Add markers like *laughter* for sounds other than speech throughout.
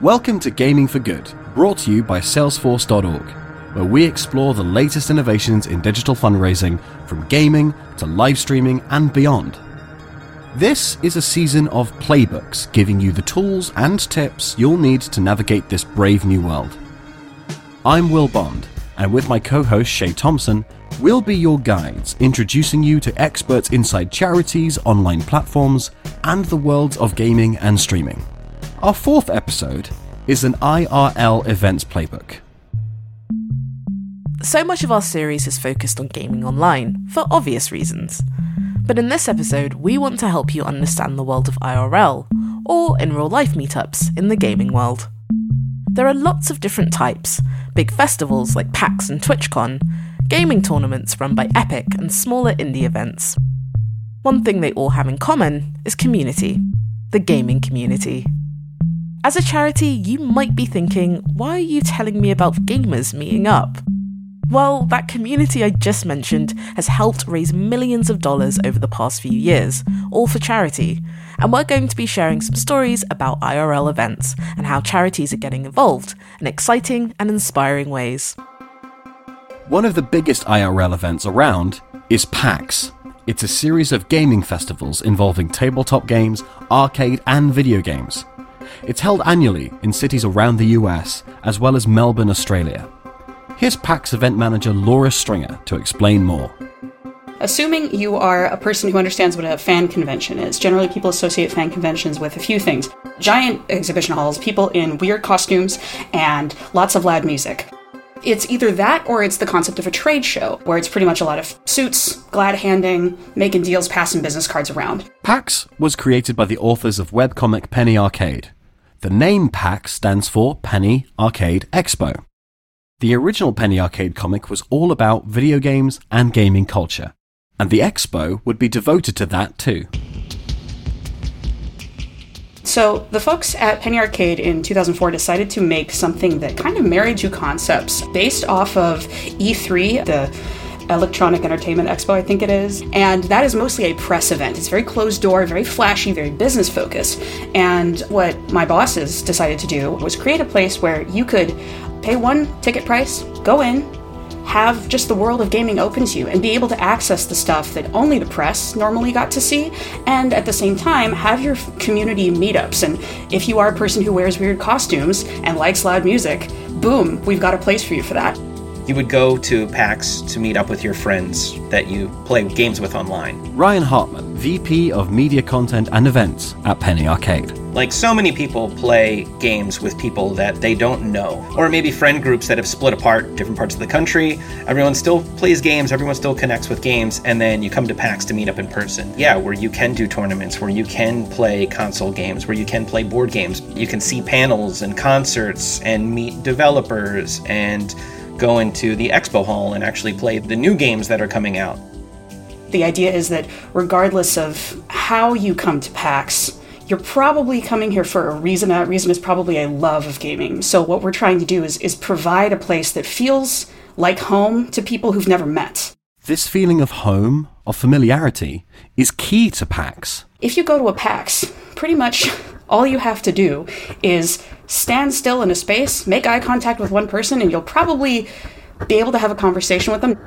Welcome to Gaming for Good, brought to you by Salesforce.org, where we explore the latest innovations in digital fundraising from gaming to live streaming and beyond. This is a season of playbooks giving you the tools and tips you'll need to navigate this brave new world. I'm Will Bond, and with my co host Shay Thompson, we'll be your guides, introducing you to experts inside charities, online platforms, and the worlds of gaming and streaming. Our fourth episode is an IRL events playbook. So much of our series is focused on gaming online, for obvious reasons. But in this episode, we want to help you understand the world of IRL, or in real life meetups in the gaming world. There are lots of different types big festivals like PAX and TwitchCon, gaming tournaments run by Epic, and smaller indie events. One thing they all have in common is community the gaming community. As a charity, you might be thinking, why are you telling me about gamers meeting up? Well, that community I just mentioned has helped raise millions of dollars over the past few years, all for charity. And we're going to be sharing some stories about IRL events and how charities are getting involved in exciting and inspiring ways. One of the biggest IRL events around is PAX. It's a series of gaming festivals involving tabletop games, arcade, and video games. It's held annually in cities around the US, as well as Melbourne, Australia. Here's PAX event manager Laura Stringer to explain more. Assuming you are a person who understands what a fan convention is, generally people associate fan conventions with a few things giant exhibition halls, people in weird costumes, and lots of loud music. It's either that or it's the concept of a trade show, where it's pretty much a lot of suits, glad handing, making deals, passing business cards around. PAX was created by the authors of webcomic Penny Arcade. The name PAX stands for Penny Arcade Expo. The original Penny Arcade comic was all about video games and gaming culture, and the expo would be devoted to that too. So, the folks at Penny Arcade in 2004 decided to make something that kind of married two concepts based off of E3, the Electronic Entertainment Expo, I think it is. And that is mostly a press event. It's very closed door, very flashy, very business focused. And what my bosses decided to do was create a place where you could pay one ticket price, go in, have just the world of gaming open to you and be able to access the stuff that only the press normally got to see, and at the same time, have your community meetups. And if you are a person who wears weird costumes and likes loud music, boom, we've got a place for you for that. You would go to PAX to meet up with your friends that you play games with online. Ryan Hartman, VP of Media Content and Events at Penny Arcade. Like so many people play games with people that they don't know, or maybe friend groups that have split apart, different parts of the country. Everyone still plays games, everyone still connects with games, and then you come to PAX to meet up in person. Yeah, where you can do tournaments, where you can play console games, where you can play board games. You can see panels and concerts and meet developers and go into the expo hall and actually play the new games that are coming out. The idea is that regardless of how you come to PAX, you're probably coming here for a reason. That reason is probably a love of gaming. So what we're trying to do is is provide a place that feels like home to people who've never met. This feeling of home, of familiarity, is key to PAX. If you go to a PAX, pretty much all you have to do is stand still in a space, make eye contact with one person, and you'll probably be able to have a conversation with them.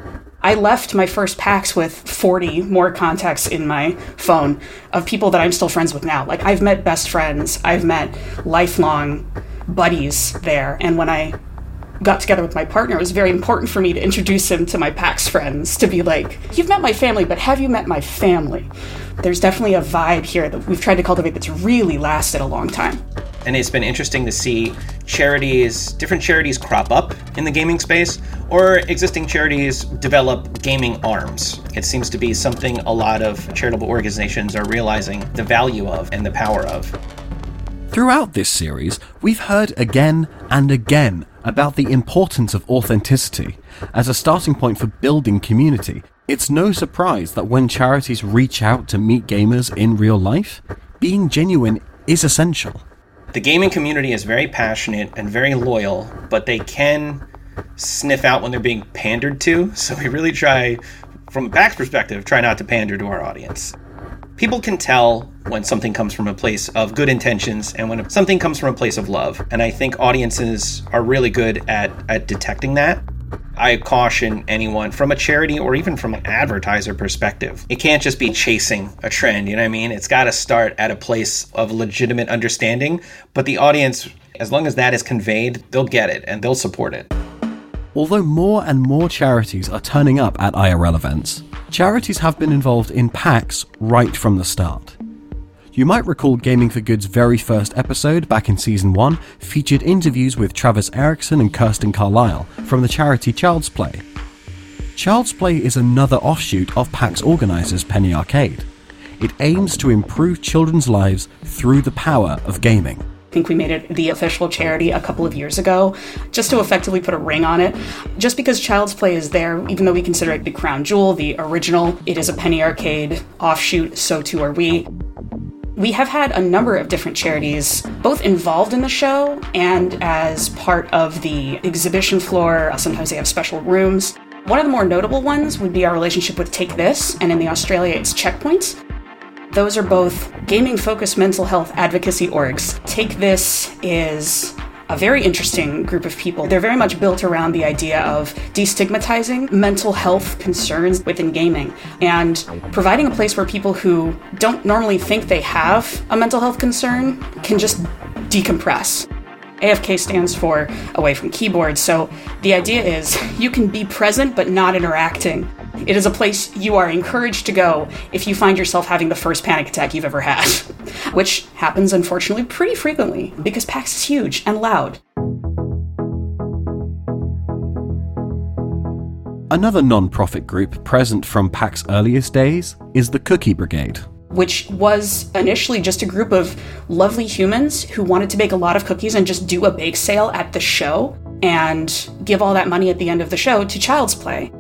I left my first PAX with 40 more contacts in my phone of people that I'm still friends with now. Like, I've met best friends, I've met lifelong buddies there. And when I got together with my partner, it was very important for me to introduce him to my PAX friends to be like, You've met my family, but have you met my family? There's definitely a vibe here that we've tried to cultivate that's really lasted a long time and it's been interesting to see charities, different charities crop up in the gaming space, or existing charities develop gaming arms. It seems to be something a lot of charitable organizations are realizing the value of and the power of. Throughout this series, we've heard again and again about the importance of authenticity as a starting point for building community. It's no surprise that when charities reach out to meet gamers in real life, being genuine is essential. The gaming community is very passionate and very loyal, but they can sniff out when they're being pandered to. So we really try, from a PAX perspective, try not to pander to our audience. People can tell when something comes from a place of good intentions and when something comes from a place of love. And I think audiences are really good at, at detecting that. I caution anyone from a charity or even from an advertiser perspective. It can't just be chasing a trend, you know what I mean? It's got to start at a place of legitimate understanding, but the audience, as long as that is conveyed, they'll get it and they'll support it. Although more and more charities are turning up at IRL events, charities have been involved in PAX right from the start. You might recall Gaming for Good's very first episode back in season 1 featured interviews with Travis Erickson and Kirsten Carlisle from the charity Child's Play. Child's Play is another offshoot of PAX organisers Penny Arcade. It aims to improve children's lives through the power of gaming. Think we made it the official charity a couple of years ago, just to effectively put a ring on it. Just because Child's Play is there, even though we consider it the crown jewel, the original, it is a Penny Arcade offshoot, so too are we. We have had a number of different charities, both involved in the show and as part of the exhibition floor. Sometimes they have special rooms. One of the more notable ones would be our relationship with Take This, and in the Australia, it's Checkpoints. Those are both gaming focused mental health advocacy orgs. Take This is a very interesting group of people. They're very much built around the idea of destigmatizing mental health concerns within gaming and providing a place where people who don't normally think they have a mental health concern can just decompress. AFK stands for away from keyboard, so the idea is you can be present but not interacting. It is a place you are encouraged to go if you find yourself having the first panic attack you've ever had, *laughs* which happens unfortunately pretty frequently because PAX is huge and loud. Another non profit group present from PAX earliest days is the Cookie Brigade. Which was initially just a group of lovely humans who wanted to bake a lot of cookies and just do a bake sale at the show and give all that money at the end of the show to Child's Play.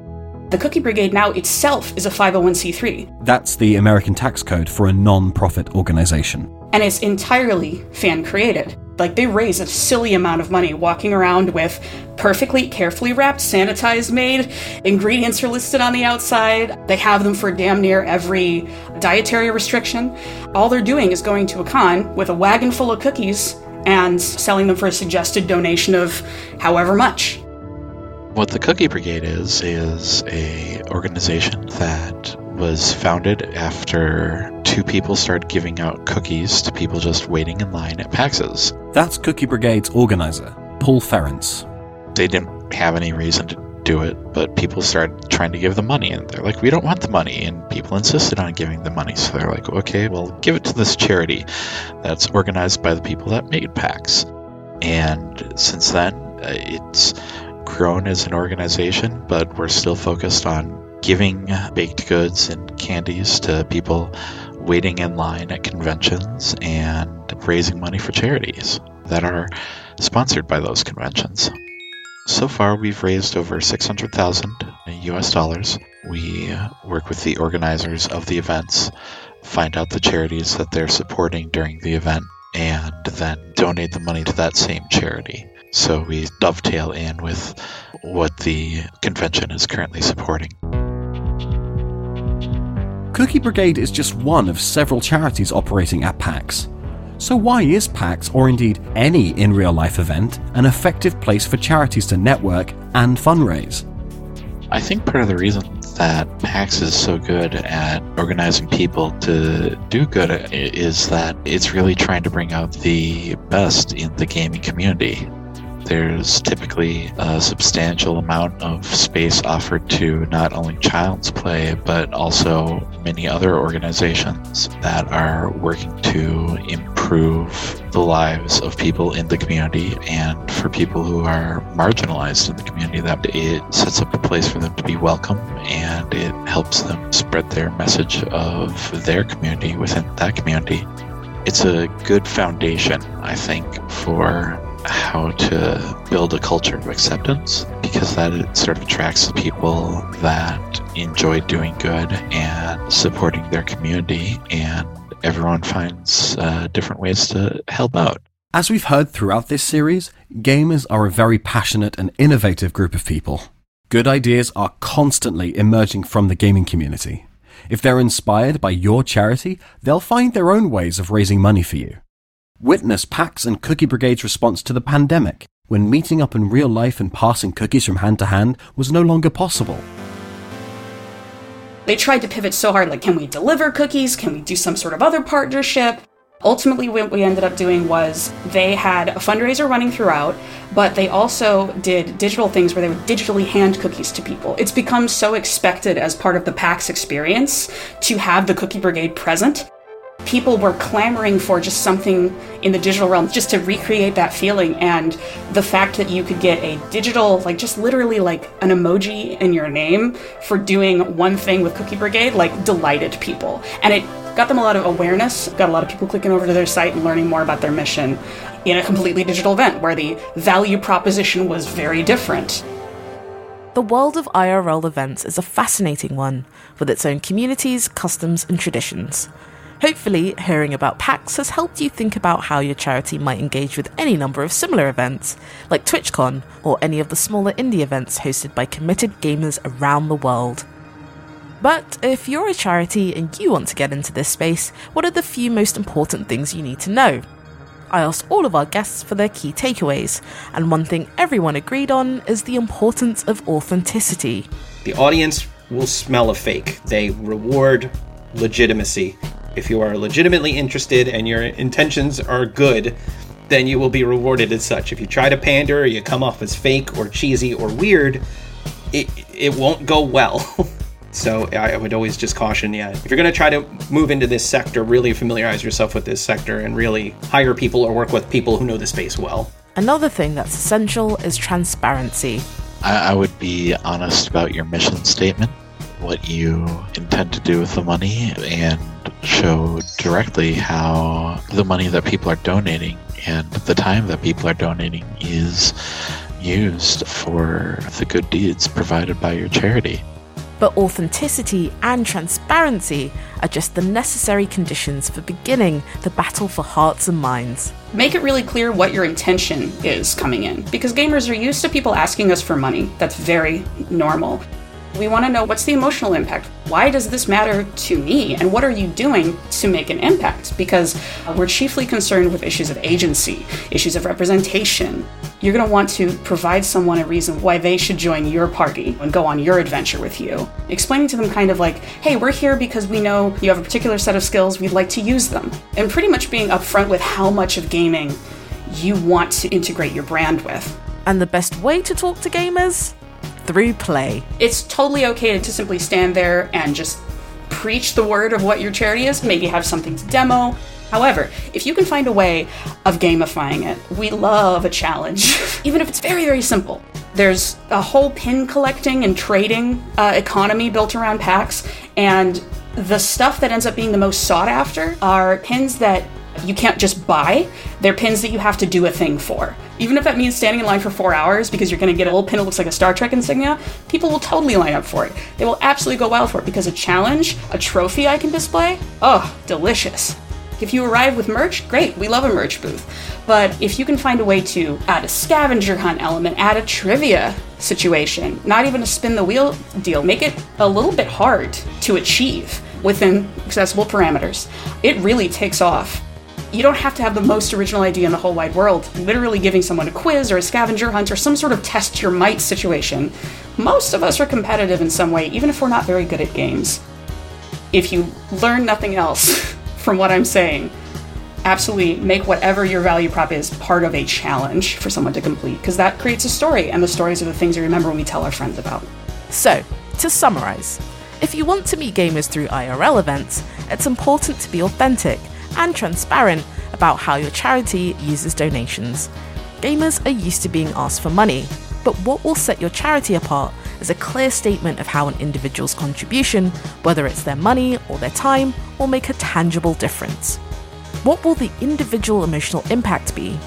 The Cookie Brigade now itself is a 501c3. That's the American tax code for a non profit organization. And it's entirely fan created. Like, they raise a silly amount of money walking around with perfectly carefully wrapped, sanitized made. Ingredients are listed on the outside. They have them for damn near every dietary restriction. All they're doing is going to a con with a wagon full of cookies and selling them for a suggested donation of however much. What the Cookie Brigade is is a organization that was founded after two people started giving out cookies to people just waiting in line at PAXs. That's Cookie Brigade's organizer, Paul Ference. They didn't have any reason to do it, but people started trying to give them money, and they're like, "We don't want the money," and people insisted on giving the money. So they're like, "Okay, well, give it to this charity that's organized by the people that made PAX." And since then, uh, it's grown as an organization, but we're still focused on giving baked goods and candies to people waiting in line at conventions and raising money for charities that are sponsored by those conventions. So far, we've raised over 600,000 US dollars. We work with the organizers of the events, find out the charities that they're supporting during the event, and then donate the money to that same charity. So we dovetail in with what the convention is currently supporting. Cookie Brigade is just one of several charities operating at PAX. So, why is PAX, or indeed any in real life event, an effective place for charities to network and fundraise? I think part of the reason that PAX is so good at organizing people to do good is that it's really trying to bring out the best in the gaming community. There's typically a substantial amount of space offered to not only Child's Play, but also many other organizations that are working to improve the lives of people in the community and for people who are marginalized in the community. That it sets up a place for them to be welcome and it helps them spread their message of their community within that community. It's a good foundation, I think, for how to build a culture of acceptance because that sort of attracts the people that enjoy doing good and supporting their community and everyone finds uh, different ways to help out. As we've heard throughout this series gamers are a very passionate and innovative group of people. Good ideas are constantly emerging from the gaming community. If they're inspired by your charity, they'll find their own ways of raising money for you. Witness PAX and Cookie Brigade's response to the pandemic, when meeting up in real life and passing cookies from hand to hand was no longer possible. They tried to pivot so hard like, can we deliver cookies? Can we do some sort of other partnership? Ultimately, what we ended up doing was they had a fundraiser running throughout, but they also did digital things where they would digitally hand cookies to people. It's become so expected as part of the PAX experience to have the Cookie Brigade present. People were clamoring for just something in the digital realm just to recreate that feeling. And the fact that you could get a digital, like just literally like an emoji in your name for doing one thing with Cookie Brigade, like delighted people. And it got them a lot of awareness, got a lot of people clicking over to their site and learning more about their mission in a completely digital event where the value proposition was very different. The world of IRL events is a fascinating one, with its own communities, customs, and traditions. Hopefully, hearing about PAX has helped you think about how your charity might engage with any number of similar events, like TwitchCon or any of the smaller indie events hosted by committed gamers around the world. But if you're a charity and you want to get into this space, what are the few most important things you need to know? I asked all of our guests for their key takeaways, and one thing everyone agreed on is the importance of authenticity. The audience will smell a fake. They reward legitimacy. If you are legitimately interested and your intentions are good, then you will be rewarded as such. If you try to pander or you come off as fake or cheesy or weird, it, it won't go well. *laughs* So I would always just caution, yeah, if you're going to try to move into this sector, really familiarize yourself with this sector and really hire people or work with people who know the space well. Another thing that's essential is transparency. I, I would be honest about your mission statement, what you intend to do with the money, and show directly how the money that people are donating and the time that people are donating is used for the good deeds provided by your charity. But authenticity and transparency are just the necessary conditions for beginning the battle for hearts and minds. Make it really clear what your intention is coming in, because gamers are used to people asking us for money. That's very normal. We want to know what's the emotional impact? Why does this matter to me? And what are you doing to make an impact? Because we're chiefly concerned with issues of agency, issues of representation. You're going to want to provide someone a reason why they should join your party and go on your adventure with you. Explaining to them kind of like, hey, we're here because we know you have a particular set of skills, we'd like to use them. And pretty much being upfront with how much of gaming you want to integrate your brand with. And the best way to talk to gamers? Through play. It's totally okay to simply stand there and just preach the word of what your charity is, maybe have something to demo. However, if you can find a way of gamifying it, we love a challenge, *laughs* even if it's very, very simple. There's a whole pin collecting and trading uh, economy built around PAX, and the stuff that ends up being the most sought after are pins that you can't just buy. They're pins that you have to do a thing for. Even if that means standing in line for four hours because you're going to get a little pin that looks like a Star Trek insignia, people will totally line up for it. They will absolutely go wild for it because a challenge, a trophy I can display, oh, delicious. If you arrive with merch, great, we love a merch booth. But if you can find a way to add a scavenger hunt element, add a trivia situation, not even a spin the wheel deal, make it a little bit hard to achieve within accessible parameters, it really takes off you don't have to have the most original idea in the whole wide world. Literally giving someone a quiz or a scavenger hunt or some sort of test your might situation. Most of us are competitive in some way, even if we're not very good at games. If you learn nothing else *laughs* from what I'm saying, absolutely make whatever your value prop is part of a challenge for someone to complete, because that creates a story, and the stories are the things we remember when we tell our friends about. So, to summarize, if you want to meet gamers through IRL events, it's important to be authentic and transparent about how your charity uses donations. Gamers are used to being asked for money, but what will set your charity apart is a clear statement of how an individual's contribution, whether it's their money or their time, will make a tangible difference. What will the individual emotional impact be?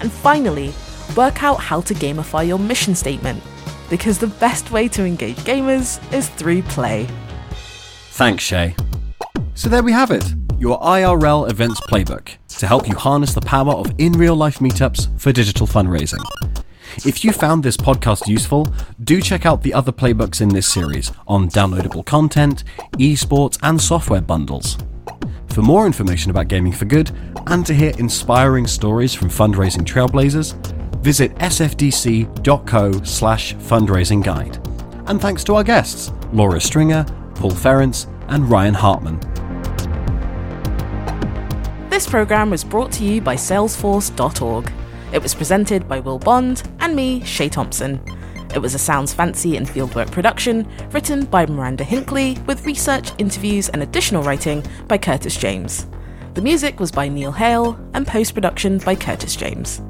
And finally, work out how to gamify your mission statement, because the best way to engage gamers is through play. Thanks, Shay. So there we have it your IRL events playbook to help you harness the power of in real life meetups for digital fundraising. If you found this podcast useful, do check out the other playbooks in this series on downloadable content, esports, and software bundles. For more information about Gaming for Good and to hear inspiring stories from fundraising trailblazers, visit sfdc.co slash fundraising guide. And thanks to our guests, Laura Stringer, Paul Ference, and Ryan Hartman. This programme was brought to you by Salesforce.org. It was presented by Will Bond and me, Shay Thompson. It was a Sounds Fancy and Fieldwork production, written by Miranda Hinkley, with research, interviews, and additional writing by Curtis James. The music was by Neil Hale, and post production by Curtis James.